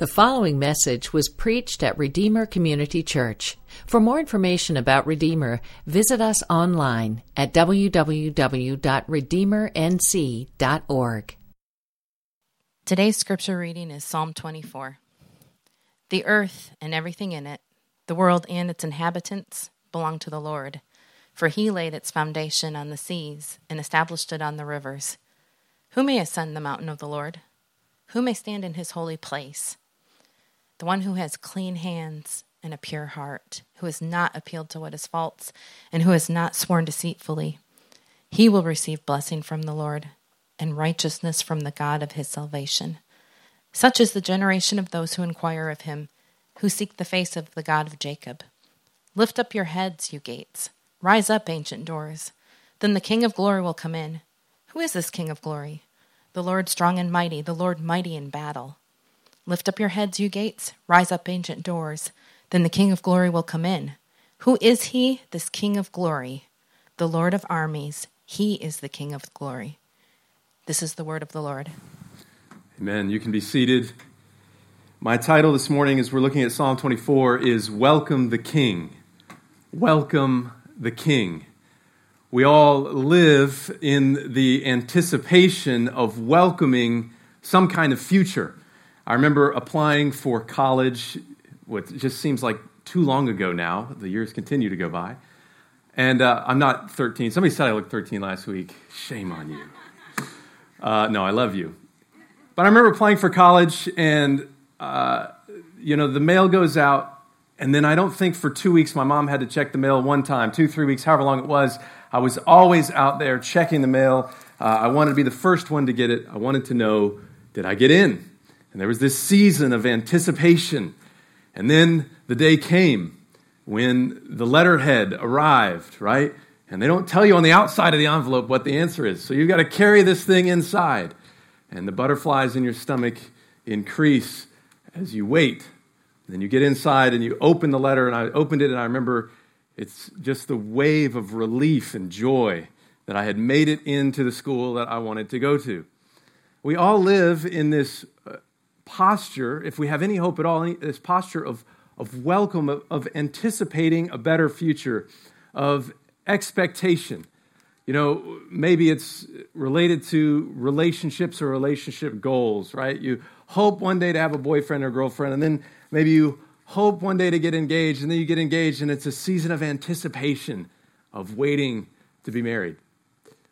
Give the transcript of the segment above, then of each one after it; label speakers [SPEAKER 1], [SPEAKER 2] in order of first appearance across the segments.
[SPEAKER 1] The following message was preached at Redeemer Community Church. For more information about Redeemer, visit us online at www.redeemernc.org.
[SPEAKER 2] Today's scripture reading is Psalm 24. The earth and everything in it, the world and its inhabitants, belong to the Lord, for he laid its foundation on the seas and established it on the rivers. Who may ascend the mountain of the Lord? Who may stand in his holy place? The one who has clean hands and a pure heart, who has not appealed to what is false, and who has not sworn deceitfully. He will receive blessing from the Lord and righteousness from the God of his salvation. Such is the generation of those who inquire of him, who seek the face of the God of Jacob. Lift up your heads, you gates. Rise up, ancient doors. Then the King of glory will come in. Who is this King of glory? The Lord strong and mighty, the Lord mighty in battle. Lift up your heads, you gates, rise up, ancient doors. Then the King of glory will come in. Who is he, this King of glory? The Lord of armies. He is the King of glory. This is the word of the Lord.
[SPEAKER 3] Amen. You can be seated. My title this morning, as we're looking at Psalm 24, is Welcome the King. Welcome the King. We all live in the anticipation of welcoming some kind of future. I remember applying for college, what just seems like too long ago now. The years continue to go by. And uh, I'm not 13. Somebody said I looked 13 last week. Shame on you. Uh, no, I love you. But I remember applying for college, and, uh, you know, the mail goes out, and then I don't think for two weeks my mom had to check the mail one time, two, three weeks, however long it was. I was always out there checking the mail. Uh, I wanted to be the first one to get it. I wanted to know did I get in? And there was this season of anticipation. And then the day came when the letterhead arrived, right? And they don't tell you on the outside of the envelope what the answer is. So you've got to carry this thing inside. And the butterflies in your stomach increase as you wait. Then you get inside and you open the letter. And I opened it, and I remember it's just the wave of relief and joy that I had made it into the school that I wanted to go to. We all live in this posture, if we have any hope at all, this posture of, of welcome, of, of anticipating a better future, of expectation. You know, maybe it's related to relationships or relationship goals, right? You hope one day to have a boyfriend or girlfriend, and then maybe you hope one day to get engaged, and then you get engaged, and it's a season of anticipation, of waiting to be married.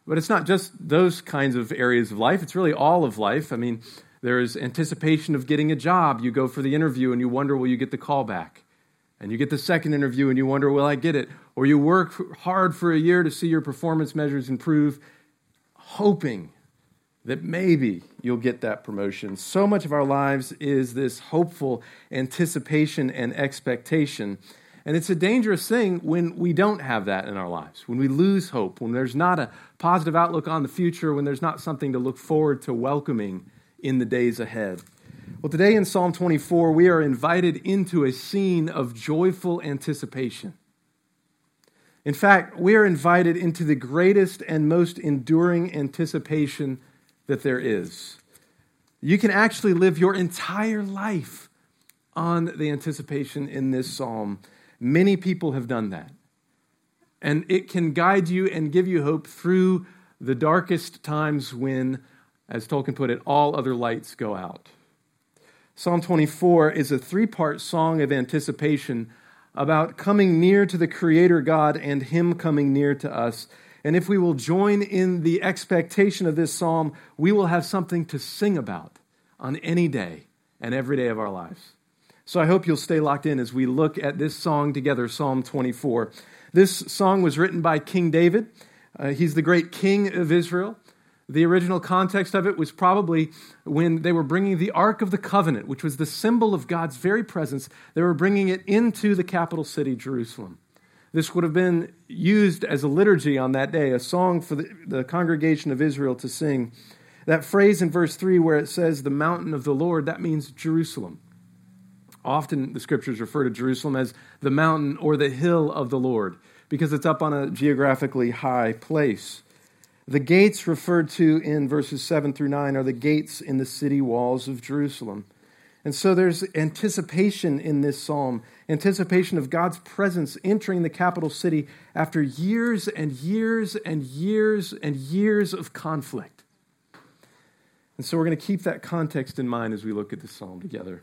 [SPEAKER 3] But it's not just those kinds of areas of life, it's really all of life. I mean, there's anticipation of getting a job. You go for the interview and you wonder, will you get the call back? And you get the second interview and you wonder, will I get it? Or you work hard for a year to see your performance measures improve, hoping that maybe you'll get that promotion. So much of our lives is this hopeful anticipation and expectation. And it's a dangerous thing when we don't have that in our lives, when we lose hope, when there's not a positive outlook on the future, when there's not something to look forward to welcoming in the days ahead. Well, today in Psalm 24, we are invited into a scene of joyful anticipation. In fact, we are invited into the greatest and most enduring anticipation that there is. You can actually live your entire life on the anticipation in this psalm. Many people have done that. And it can guide you and give you hope through the darkest times when as Tolkien put it, all other lights go out. Psalm 24 is a three part song of anticipation about coming near to the Creator God and Him coming near to us. And if we will join in the expectation of this psalm, we will have something to sing about on any day and every day of our lives. So I hope you'll stay locked in as we look at this song together, Psalm 24. This song was written by King David. Uh, he's the great king of Israel. The original context of it was probably when they were bringing the Ark of the Covenant, which was the symbol of God's very presence, they were bringing it into the capital city, Jerusalem. This would have been used as a liturgy on that day, a song for the, the congregation of Israel to sing. That phrase in verse 3 where it says, the mountain of the Lord, that means Jerusalem. Often the scriptures refer to Jerusalem as the mountain or the hill of the Lord because it's up on a geographically high place. The gates referred to in verses 7 through 9 are the gates in the city walls of Jerusalem. And so there's anticipation in this psalm, anticipation of God's presence entering the capital city after years and years and years and years of conflict. And so we're going to keep that context in mind as we look at this psalm together.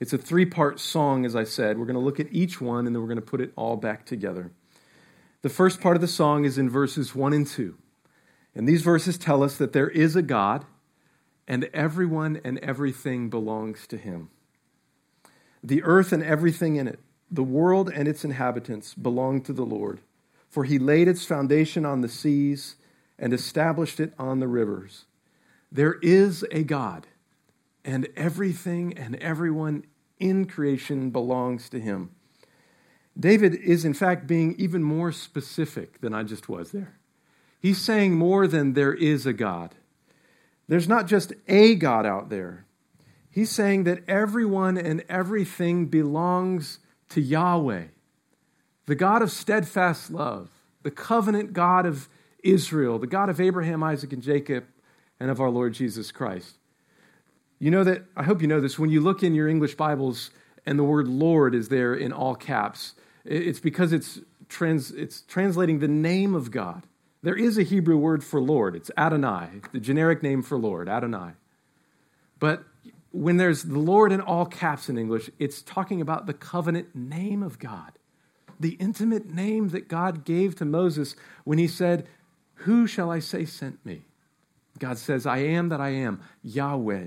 [SPEAKER 3] It's a three part song, as I said. We're going to look at each one and then we're going to put it all back together. The first part of the song is in verses 1 and 2. And these verses tell us that there is a God and everyone and everything belongs to him. The earth and everything in it, the world and its inhabitants belong to the Lord, for he laid its foundation on the seas and established it on the rivers. There is a God, and everything and everyone in creation belongs to him. David is, in fact, being even more specific than I just was there. He's saying more than there is a God. There's not just a God out there. He's saying that everyone and everything belongs to Yahweh, the God of steadfast love, the covenant God of Israel, the God of Abraham, Isaac, and Jacob, and of our Lord Jesus Christ. You know that, I hope you know this, when you look in your English Bibles and the word Lord is there in all caps, it's because it's, trans, it's translating the name of God. There is a Hebrew word for Lord. It's Adonai, the generic name for Lord, Adonai. But when there's the Lord in all caps in English, it's talking about the covenant name of God, the intimate name that God gave to Moses when he said, Who shall I say sent me? God says, I am that I am, Yahweh.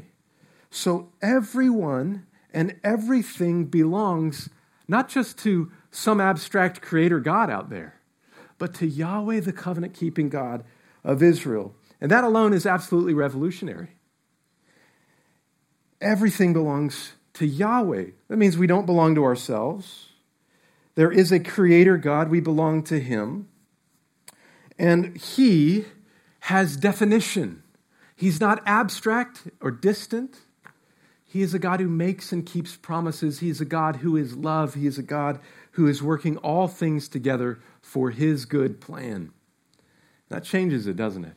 [SPEAKER 3] So everyone and everything belongs not just to some abstract creator God out there, but to Yahweh, the covenant keeping God of Israel. And that alone is absolutely revolutionary. Everything belongs to Yahweh. That means we don't belong to ourselves. There is a creator God, we belong to him. And he has definition. He's not abstract or distant. He is a God who makes and keeps promises. He is a God who is love. He is a God who is working all things together for his good plan. That changes it, doesn't it?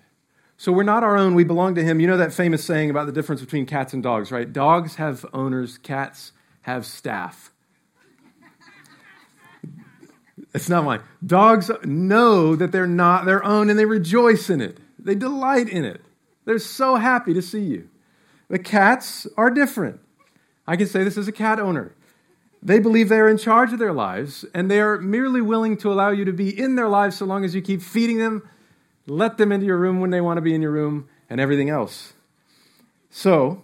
[SPEAKER 3] So we're not our own, we belong to him. You know that famous saying about the difference between cats and dogs, right? Dogs have owners, cats have staff. It's not mine. Dogs know that they're not their own and they rejoice in it. They delight in it. They're so happy to see you. The cats are different. I can say this as a cat owner. They believe they are in charge of their lives, and they are merely willing to allow you to be in their lives so long as you keep feeding them, let them into your room when they want to be in your room, and everything else. So,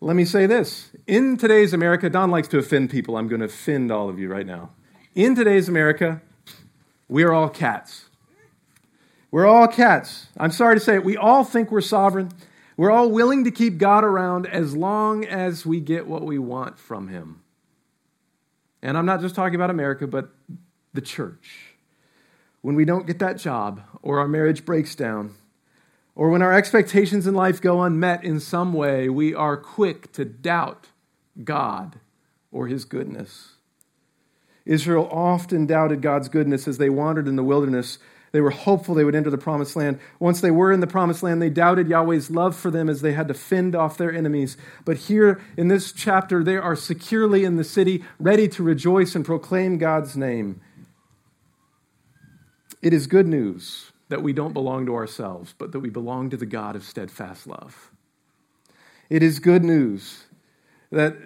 [SPEAKER 3] let me say this. In today's America, Don likes to offend people. I'm going to offend all of you right now. In today's America, we are all cats. We're all cats. I'm sorry to say it. We all think we're sovereign. We're all willing to keep God around as long as we get what we want from Him. And I'm not just talking about America, but the church. When we don't get that job, or our marriage breaks down, or when our expectations in life go unmet in some way, we are quick to doubt God or His goodness. Israel often doubted God's goodness as they wandered in the wilderness they were hopeful they would enter the promised land. Once they were in the promised land, they doubted Yahweh's love for them as they had to fend off their enemies. But here in this chapter, they are securely in the city, ready to rejoice and proclaim God's name. It is good news that we don't belong to ourselves, but that we belong to the God of steadfast love. It is good news that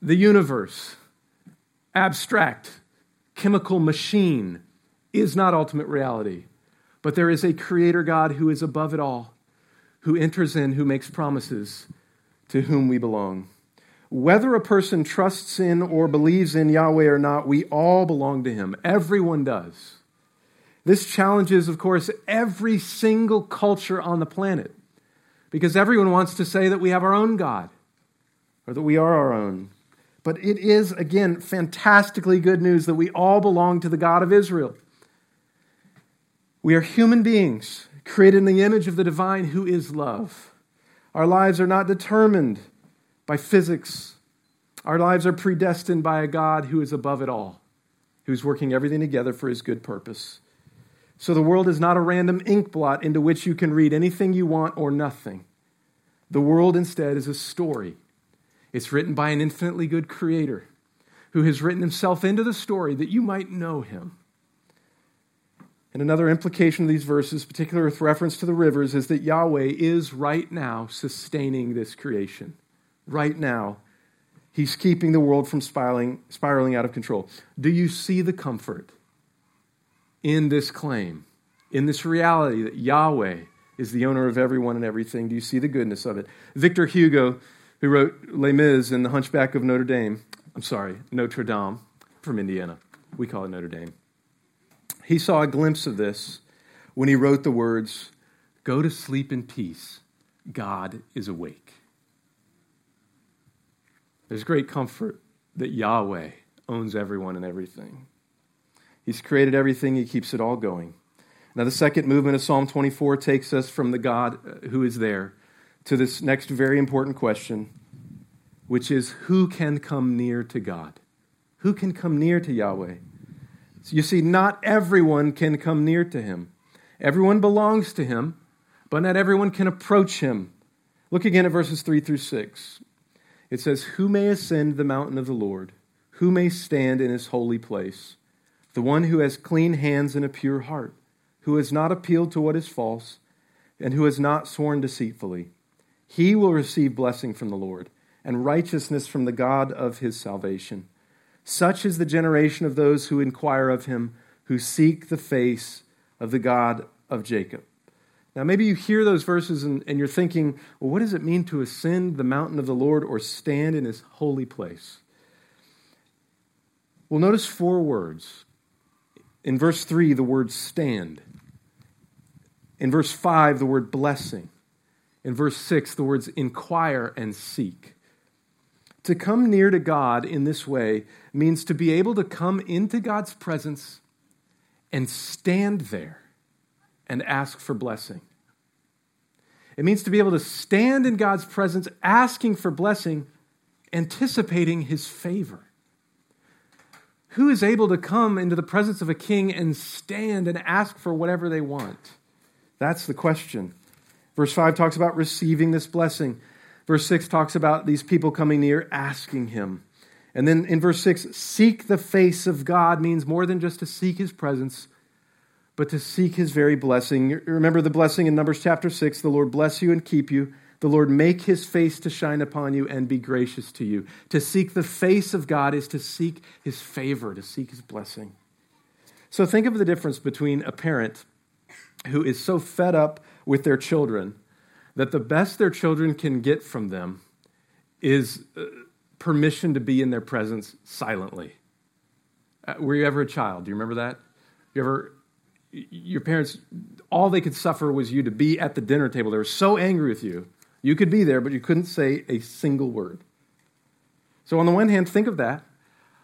[SPEAKER 3] the universe, abstract, chemical machine, is not ultimate reality. But there is a creator God who is above it all, who enters in, who makes promises, to whom we belong. Whether a person trusts in or believes in Yahweh or not, we all belong to him. Everyone does. This challenges, of course, every single culture on the planet because everyone wants to say that we have our own God or that we are our own. But it is, again, fantastically good news that we all belong to the God of Israel. We are human beings created in the image of the divine who is love. Our lives are not determined by physics. Our lives are predestined by a God who is above it all, who's working everything together for his good purpose. So the world is not a random ink blot into which you can read anything you want or nothing. The world instead is a story. It's written by an infinitely good creator who has written himself into the story that you might know him. And another implication of these verses, particularly with reference to the rivers, is that Yahweh is right now sustaining this creation. Right now, He's keeping the world from spiraling, spiraling out of control. Do you see the comfort in this claim, in this reality that Yahweh is the owner of everyone and everything? Do you see the goodness of it? Victor Hugo, who wrote Les Mis and The Hunchback of Notre Dame, I'm sorry, Notre Dame from Indiana. We call it Notre Dame. He saw a glimpse of this when he wrote the words, Go to sleep in peace. God is awake. There's great comfort that Yahweh owns everyone and everything. He's created everything, He keeps it all going. Now, the second movement of Psalm 24 takes us from the God uh, who is there to this next very important question, which is who can come near to God? Who can come near to Yahweh? You see, not everyone can come near to Him. Everyone belongs to Him, but not everyone can approach Him. Look again at verses 3 through 6. It says, Who may ascend the mountain of the Lord? Who may stand in his holy place? The one who has clean hands and a pure heart, who has not appealed to what is false, and who has not sworn deceitfully. He will receive blessing from the Lord, and righteousness from the God of his salvation. Such is the generation of those who inquire of him, who seek the face of the God of Jacob. Now, maybe you hear those verses and, and, you're thinking, well, what does it mean to ascend the mountain of the Lord or stand in his holy place? Well, notice four words. In verse 3, the word stand. In verse 5, the word blessing. In verse 6, the words inquire and seek. To come near to God in this way means to be able to come into God's presence and stand there and ask for blessing. It means to be able to stand in God's presence, asking for blessing, anticipating his favor. Who is able to come into the presence of a king and stand and ask for whatever they want? That's the question. Verse 5 talks about receiving this blessing. Verse 6 talks about these people coming near, asking him. And then in verse 6, seek the face of God means more than just to seek his presence, but to seek his very blessing. Remember the blessing in Numbers chapter 6 the Lord bless you and keep you. The Lord make his face to shine upon you and be gracious to you. To seek the face of God is to seek his favor, to seek his blessing. So think of the difference between a parent who is so fed up with their children that the best their children can get from them is uh, permission to be in their presence silently. Uh, were you ever a child? Do you remember that? You ever your parents, all they could suffer was you to be at the dinner table. They were so angry with you. You could be there, but you couldn't say a single word. So, on the one hand, think of that.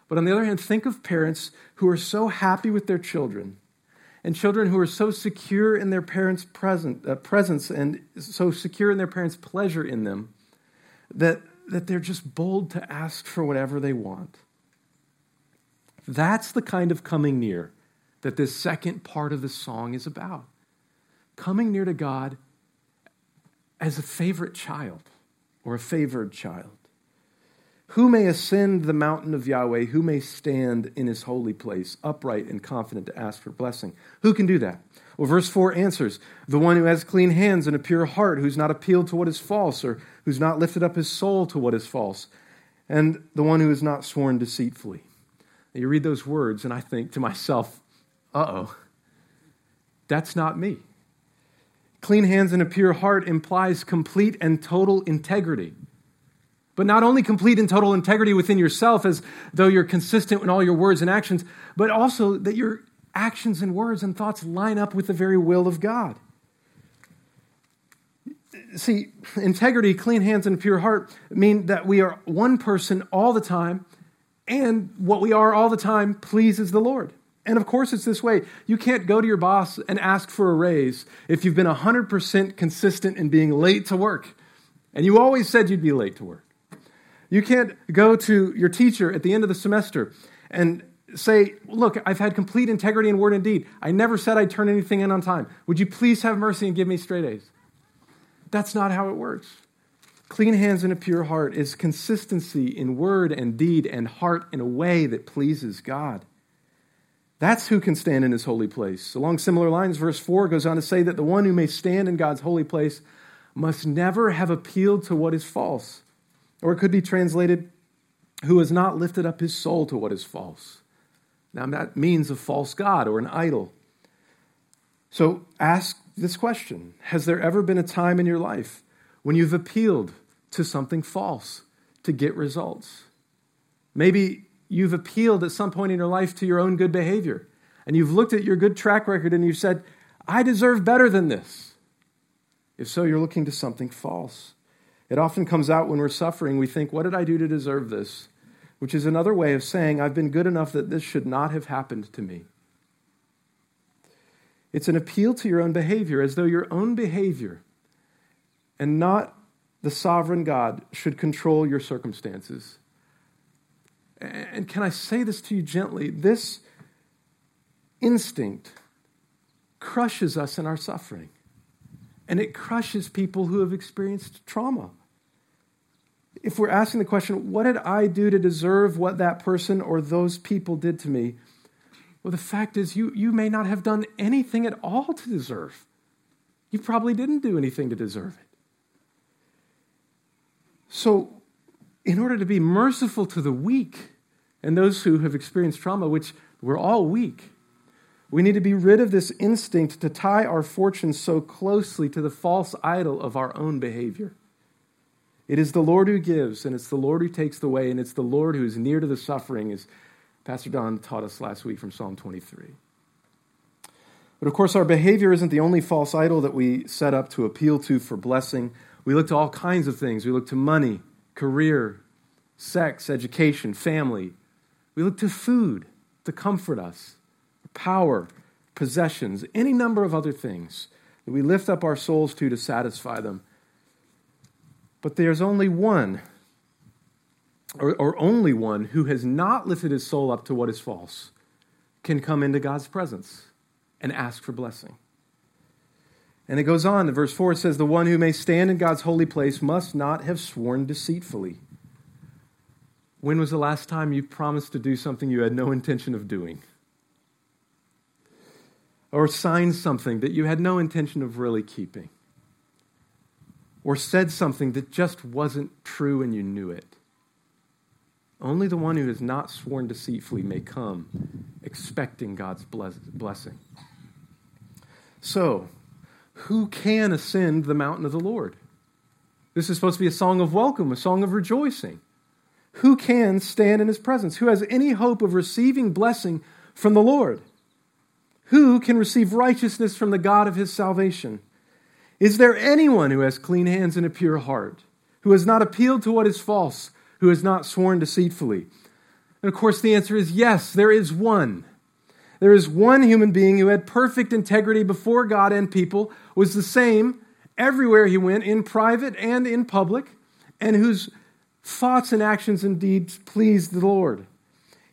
[SPEAKER 3] But on the other hand, think of parents who are so happy with their children and children who are so secure in their parents' present, uh, presence and so secure in their parents' pleasure in them that, that they're just bold to ask for whatever they want. That's the kind of coming near that this second part of the song is about. Coming near to God as a favorite child or a favored child. Who may ascend the mountain of Yahweh? Who may stand in his holy place, upright and confident to ask for blessing? Who can do that? Well, verse 4 answers the one who has clean hands and a pure heart, who's not appealed to what is false, or who's not lifted up his soul to what is false, and the one who has not sworn deceitfully. Now, you read those words, and I think to myself, uh oh, that's not me. Clean hands and a pure heart implies complete and total integrity. But not only complete and total integrity within yourself, as though you're consistent in all your words and actions, but also that your actions and words and thoughts line up with the very will of God. See, integrity, clean hands, and pure heart mean that we are one person all the time, and what we are all the time pleases the Lord. And of course, it's this way. You can't go to your boss and ask for a raise if you've been 100% consistent in being late to work. And you always said you'd be late to work. You can't go to your teacher at the end of the semester and say, Look, I've had complete integrity in word and deed. I never said I'd turn anything in on time. Would you please have mercy and give me straight A's? That's not how it works. Clean hands and a pure heart is consistency in word and deed and heart in a way that pleases God. That's who can stand in his holy place. Along similar lines, verse 4 goes on to say that the one who may stand in God's holy place must never have appealed to what is false. Or it could be translated, who has not lifted up his soul to what is false. Now, that means a false God or an idol. So ask this question Has there ever been a time in your life when you've appealed to something false to get results? Maybe you've appealed at some point in your life to your own good behavior, and you've looked at your good track record and you've said, I deserve better than this. If so, you're looking to something false. It often comes out when we're suffering. We think, What did I do to deserve this? Which is another way of saying, I've been good enough that this should not have happened to me. It's an appeal to your own behavior, as though your own behavior and not the sovereign God should control your circumstances. And can I say this to you gently? This instinct crushes us in our suffering, and it crushes people who have experienced trauma. If we're asking the question, what did I do to deserve what that person or those people did to me? Well, the fact is, you, you may not have done anything at all to deserve. You probably didn't do anything to deserve it. So, in order to be merciful to the weak and those who have experienced trauma, which we're all weak, we need to be rid of this instinct to tie our fortunes so closely to the false idol of our own behavior. It is the Lord who gives, and it's the Lord who takes the way, and it's the Lord who is near to the suffering, as Pastor Don taught us last week from Psalm 23. But of course, our behavior isn't the only false idol that we set up to appeal to for blessing. We look to all kinds of things. We look to money, career, sex, education, family. We look to food to comfort us, power, possessions, any number of other things that we lift up our souls to to satisfy them. But there's only one, or, or only one, who has not lifted his soul up to what is false, can come into God's presence and ask for blessing. And it goes on, the verse 4 it says, The one who may stand in God's holy place must not have sworn deceitfully. When was the last time you promised to do something you had no intention of doing? Or signed something that you had no intention of really keeping? Or said something that just wasn't true and you knew it? Only the one who has not sworn deceitfully may come expecting God's blessing. So, who can ascend the mountain of the Lord? This is supposed to be a song of welcome, a song of rejoicing. Who can stand in his presence? Who has any hope of receiving blessing from the Lord? Who can receive righteousness from the God of his salvation? Is there anyone who has clean hands and a pure heart, who has not appealed to what is false, who has not sworn deceitfully? And of course, the answer is yes, there is one. There is one human being who had perfect integrity before God and people, was the same everywhere he went, in private and in public, and whose thoughts and actions and deeds pleased the Lord.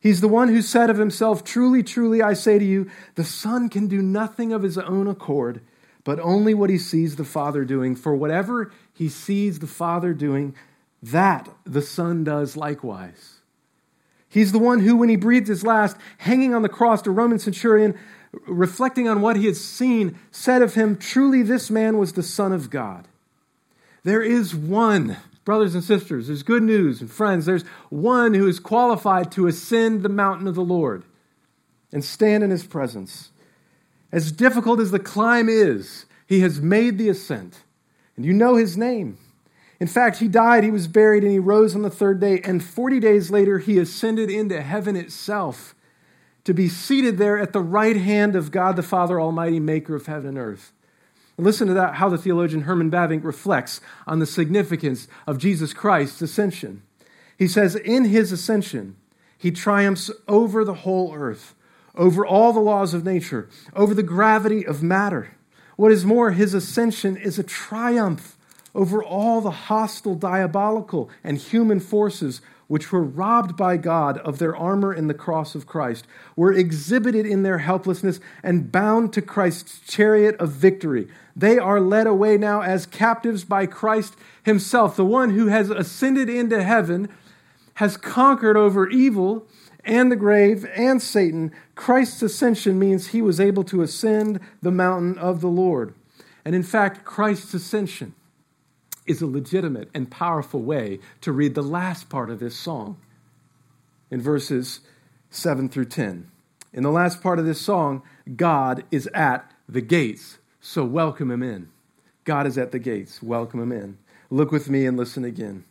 [SPEAKER 3] He's the one who said of himself, Truly, truly, I say to you, the Son can do nothing of his own accord, but only what he sees the Father doing. For whatever he sees the Father doing, that the Son does likewise. He's the one who, when he breathed his last, hanging on the cross, the Roman centurion, reflecting on what he had seen, said of him, Truly, this man was the Son of God. There is one, brothers and sisters, there's good news and friends, there's one who is qualified to ascend the mountain of the Lord and stand in his presence. As difficult as the climb is, he has made the ascent. And you know his name. In fact, he died, he was buried, and he rose on the third day. And 40 days later, he ascended into heaven itself to be seated there at the right hand of God the Father Almighty, maker of heaven and earth. Listen to that, how the theologian Herman Bavinck reflects on the significance of Jesus Christ's ascension. He says, In his ascension, he triumphs over the whole earth, over all the laws of nature, over the gravity of matter. What is more, his ascension is a triumph over all the hostile, diabolical, and human forces which were robbed by God of their armor in the cross of Christ, were exhibited in their helplessness and bound to Christ's chariot of victory. They are led away now as captives by Christ Himself, the one who has ascended into heaven, has conquered over evil and the grave and Satan. Christ's ascension means He was able to ascend the mountain of the Lord. And in fact, Christ's ascension is a legitimate and powerful way to read the last part of this song in verses 7 through 10. In the last part of this song, God is at the gates, so welcome him in. God is at the gates, welcome him in. Look with me and listen again.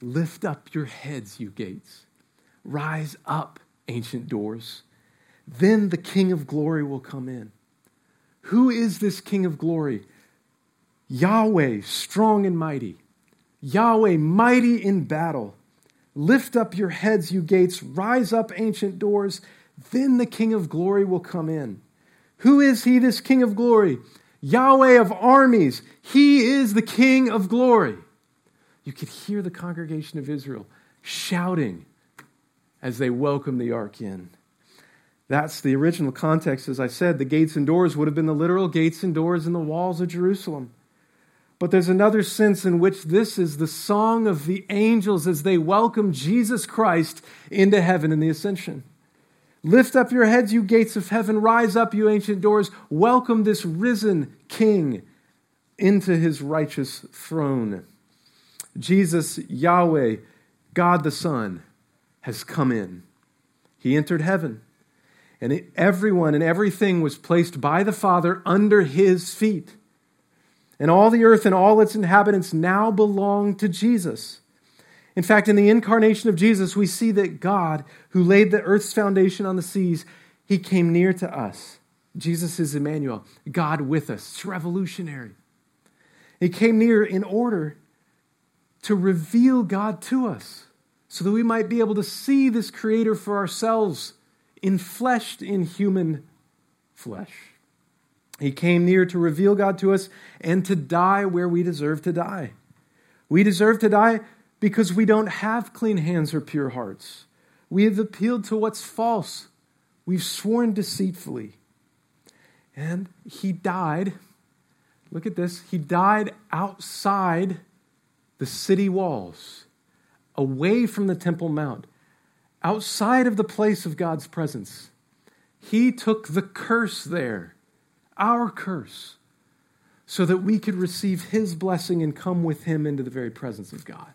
[SPEAKER 3] Lift up your heads, you gates. Rise up, ancient doors. Then the King of glory will come in. Who is this King of glory? Yahweh, strong and mighty. Yahweh, mighty in battle. Lift up your heads, you gates. Rise up, ancient doors. Then the King of glory will come in. Who is he, this King of glory? Yahweh of armies. He is the King of glory. You could hear the congregation of Israel shouting as they welcome the ark in. That's the original context. As I said, the gates and doors would have been the literal gates and doors in the walls of Jerusalem. But there's another sense in which this is the song of the angels as they welcome Jesus Christ into heaven in the ascension. Lift up your heads, you gates of heaven. Rise up, you ancient doors. Welcome this risen King into his righteous throne. Jesus, Yahweh, God the Son, has come in. He entered heaven, and everyone and everything was placed by the Father under his feet. And all the earth and all its inhabitants now belong to Jesus. In fact, in the incarnation of Jesus, we see that God, who laid the earth's foundation on the seas, he came near to us. Jesus is Emmanuel, God with us. It's revolutionary. He came near in order to reveal God to us so that we might be able to see this Creator for ourselves, infleshed in human flesh. He came near to reveal God to us and to die where we deserve to die. We deserve to die because we don't have clean hands or pure hearts. We have appealed to what's false. We've sworn deceitfully. And he died. Look at this. He died outside the city walls, away from the Temple Mount, outside of the place of God's presence. He took the curse there our curse, so that we could receive his blessing and come with him into the very presence of God.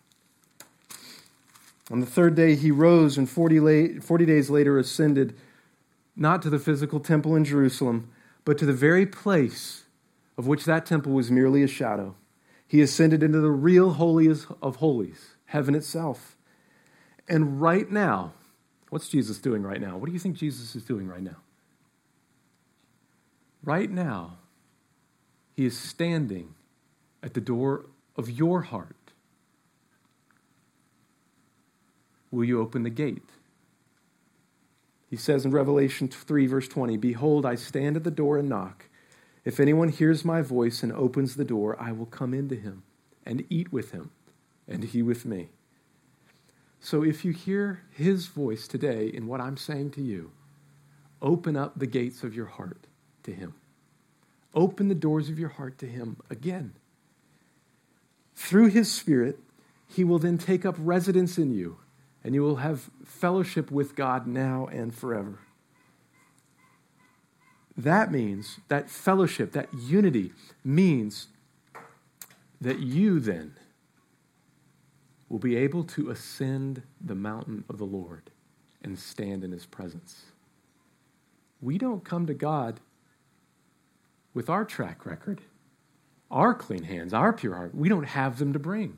[SPEAKER 3] On the third day, he rose, and 40, late, 40 days later ascended not to the physical temple in Jerusalem, but to the very place of which that temple was merely a shadow. He ascended into the real holiest of holies, heaven itself. And right now, what's Jesus doing right now? What do you think Jesus is doing right now? Right now, He is standing at the door of your heart. Will you open the gate? He says in Revelation 3, verse 20 Behold, I stand at the door and knock. If anyone hears my voice and opens the door, I will come into him and eat with him, and he with me. So if you hear his voice today in what I'm saying to you, open up the gates of your heart to Him. Open the doors of your heart to Him again. Through His Spirit, He will then take up residence in you, and you will have fellowship with God now and forever. That means, that fellowship, that unity means that you then will be able to ascend the mountain of the Lord and stand in his presence. We don't come to God with our track record, our clean hands, our pure heart. We don't have them to bring.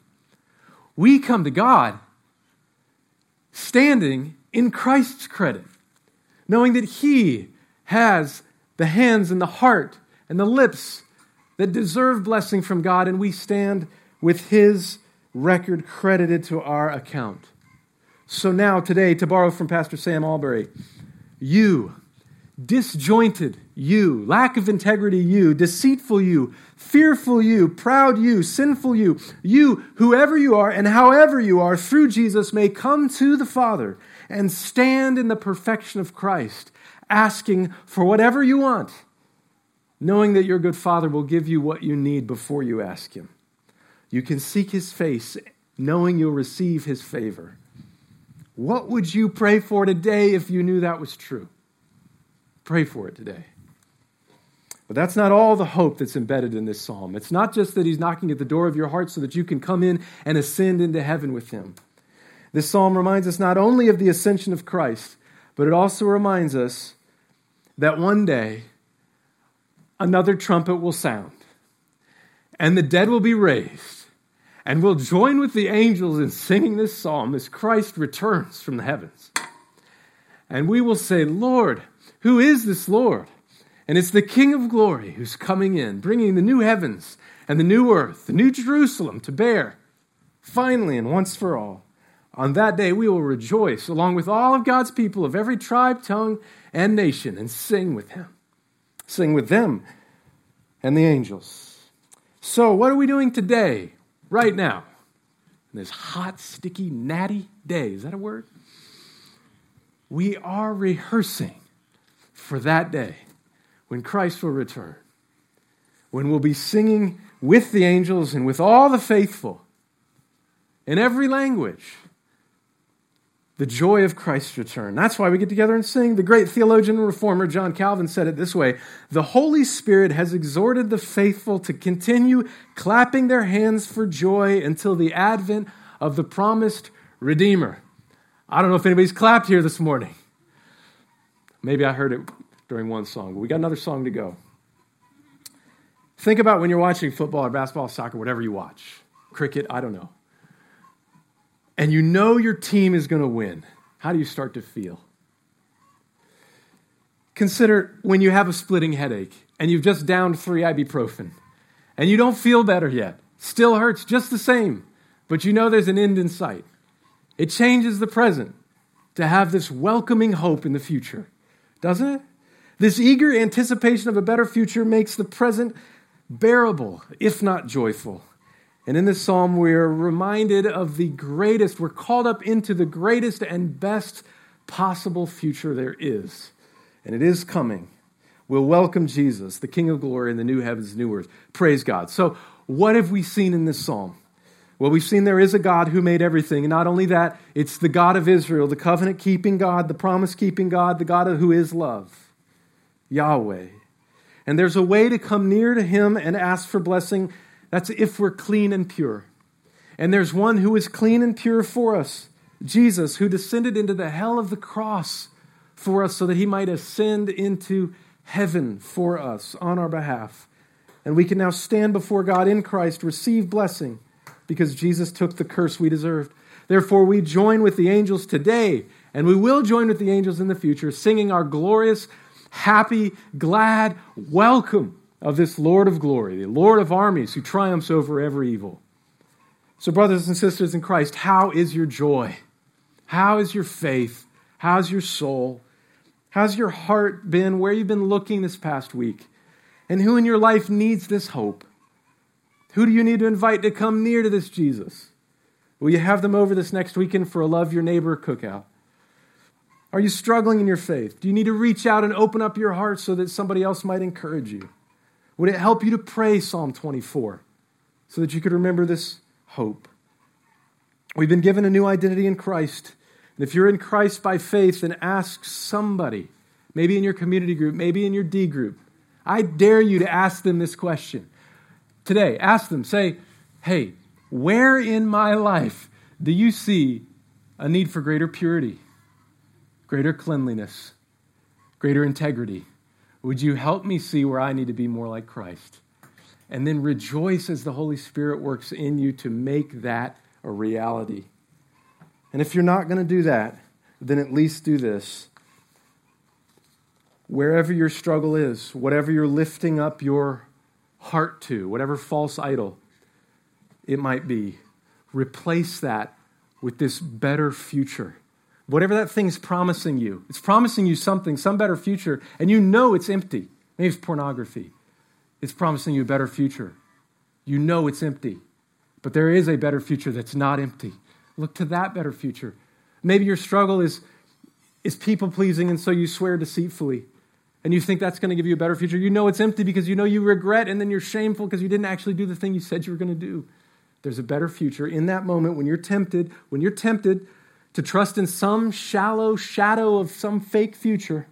[SPEAKER 3] We come to God standing in Christ's credit, knowing that He has the hands and the heart and the lips that deserve blessing from God, and we stand with His record credited to our account. So now, today, to borrow from Pastor Sam Allberry, you disjointed you, lack of integrity you, deceitful you, fearful you, proud you, sinful you, you, whoever you are and however you are, through Jesus may come to the Father and stand in the perfection of Christ, asking for whatever you want, knowing that your good Father will give you what you need before you ask Him. You can seek His face, knowing you'll receive His favor. What would you pray for today if you knew that was true? Pray for it today. But that's not all the hope that's embedded in this psalm. It's not just that he's knocking at the door of your heart so that you can come in and ascend into heaven with him. This psalm reminds us not only of the ascension of Christ, but it also reminds us that one day another trumpet will sound and the dead will be raised. And we'll join with the angels in singing this psalm as Christ returns from the heavens. And we will say, Lord, who is this Lord? And it's the King of glory who's coming in, bringing the new heavens and the new earth, the new Jerusalem to bear, finally and once for all. On that day, we will rejoice along with all of God's people of every tribe, tongue, and nation and sing with Him. Sing with them and the angels. So, what are we doing today, right now, in this hot, sticky, natty day? Is that a word? We are rehearsing for that day when Christ will return, when we'll be singing with the angels and with all the faithful in every language the joy of Christ's return. That's why we get together and sing. The great theologian and reformer John Calvin said it this way The Holy Spirit has exhorted the faithful to continue clapping their hands for joy until the advent of the promised Redeemer. I don't know if anybody's clapped here this morning. Maybe I heard it during one song, but we got another song to go. Think about when you're watching football or basketball, soccer, whatever you watch, cricket, I don't know. And you know your team is going to win. How do you start to feel? Consider when you have a splitting headache and you've just downed three ibuprofen and you don't feel better yet. Still hurts just the same, but you know there's an end in sight. It changes the present to have this welcoming hope in the future doesn't it? This eager anticipation of a better future makes the present bearable, if not joyful. And in this psalm, we're reminded of the greatest, we're called up into the greatest and best possible future there is. And it is coming. We'll welcome Jesus, the King of glory, in the new heavens, new earth. Praise God. So, what have we seen in this psalm? Well, we've seen there is a God who made everything. And not only that, it's the God of Israel, the covenant keeping God, the promise keeping God, the God who is love, Yahweh. And there's a way to come near to him and ask for blessing. That's if we're clean and pure. And there's one who is clean and pure for us, Jesus, who descended into the hell of the cross for us so that he might ascend into heaven for us on our behalf. And we can now stand before God in Christ, receive blessing because Jesus took the curse we deserved. Therefore, we join with the angels today, and we will join with the angels in the future, singing our glorious, happy, glad welcome of this Lord of glory, the Lord of armies who triumphs over every evil. So, brothers and sisters in Christ, how is your joy? How is your faith? How's your soul? How's your heart been? Where you've been looking this past week? And who in your life needs this hope? Who do you need to invite to come near to this Jesus? Will you have them over this next weekend for a Love Your Neighbor cookout? Are you struggling in your faith? Do you need to reach out and open up your heart so that somebody else might encourage you? Would it help you to pray Psalm 24 so that you could remember this hope? We've been given a new identity in Christ. And if you're in Christ by faith, then ask somebody, maybe in your community group, maybe in your D group. I dare you to ask them this question today. Ask them, say, hey, where in my life do you see a need for greater purity, greater cleanliness, greater integrity? Would you help me see where I need to be more like Christ? And then rejoice as the Holy Spirit works in you to make that a reality. And if you're not going to do that, then at least do this. Wherever your struggle is, whatever you're lifting up your heart to, whatever false idol it might be. Replace that with this better future whatever that thing's promising you, it's promising you something, some better future, and you know it's empty. Maybe it's pornography. It's promising you a better future. You know it's empty. But there is a better future that's not empty. Look to that better future. Maybe your struggle is, is people pleasing, and so you swear deceitfully. And you think that's going to give you a better future. You know it's empty because you know you regret, and then you're shameful because you didn't actually do the thing you said you were going to do. There's a better future in that moment when you're tempted, when you're tempted to trust in some shallow shadow of some fake future.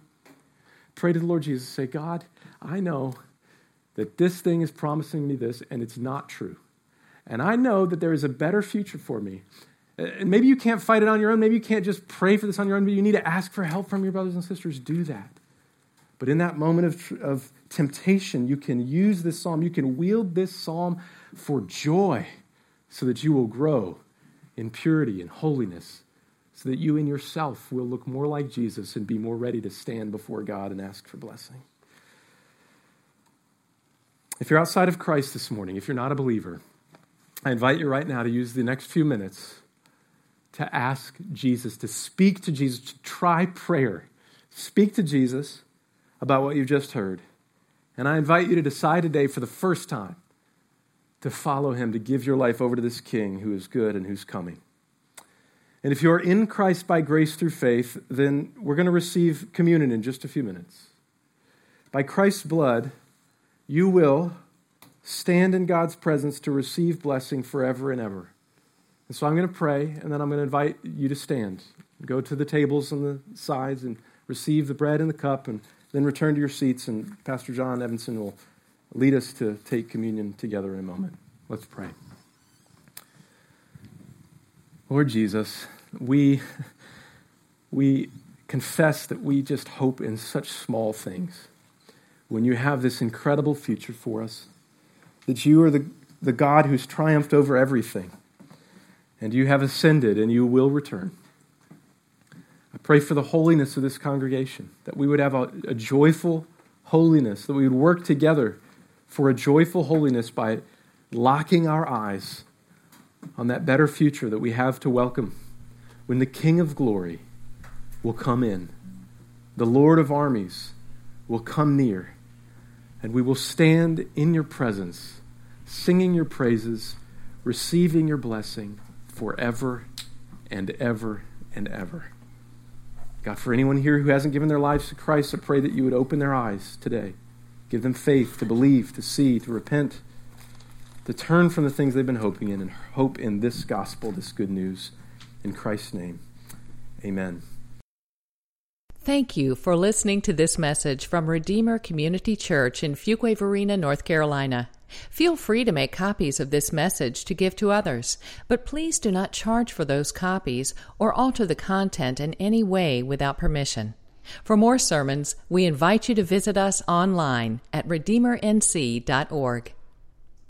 [SPEAKER 3] Pray to the Lord Jesus. Say, God, I know that this thing is promising me this, and it's not true. And I know that there is a better future for me. And maybe you can't fight it on your own. Maybe you can't just pray for this on your own, but you need to ask for help from your brothers and sisters. Do that. But in that moment of, of temptation, you can use this psalm, you can wield this psalm for joy so that you will grow in purity and holiness, so that you in yourself will look more like Jesus and be more ready to stand before God and ask for blessing. If you're outside of Christ this morning, if you're not a believer, I invite you right now to use the next few minutes to ask Jesus, to speak to Jesus, to try prayer. Speak to Jesus about what you've just heard. And I invite you to decide today for the first time to follow him, to give your life over to this King who is good and who's coming. And if you're in Christ by grace through faith, then we're going to receive communion in just a few minutes. By Christ's blood, you will stand in God's presence to receive blessing forever and ever. And so I'm going to pray, and then I'm going to invite you to stand. Go to the tables on the sides and receive the bread and the cup, and then return to your seats, and Pastor John Evanson will lead us to take communion together in a moment. Let's pray. Lord Jesus, we, we confess that we just hope in such small things when you have this incredible future for us, that you are the, the God who's triumphed over everything, and you have ascended and you will return. I pray for the holiness of this congregation, that we would have a, a joyful holiness, that we would work together for a joyful holiness by locking our eyes on that better future that we have to welcome when the King of glory will come in, the Lord of armies will come near, and we will stand in your presence, singing your praises, receiving your blessing forever and ever and ever. God, for anyone here who hasn't given their lives to Christ, I pray that you would open their eyes today. Give them faith to believe, to see, to repent, to turn from the things they've been hoping in and hope in this gospel, this good news. In Christ's name, amen.
[SPEAKER 1] Thank you for listening to this message from Redeemer Community Church in Fuquay-Varina, North Carolina. Feel free to make copies of this message to give to others, but please do not charge for those copies or alter the content in any way without permission. For more sermons, we invite you to visit us online at redeemernc.org.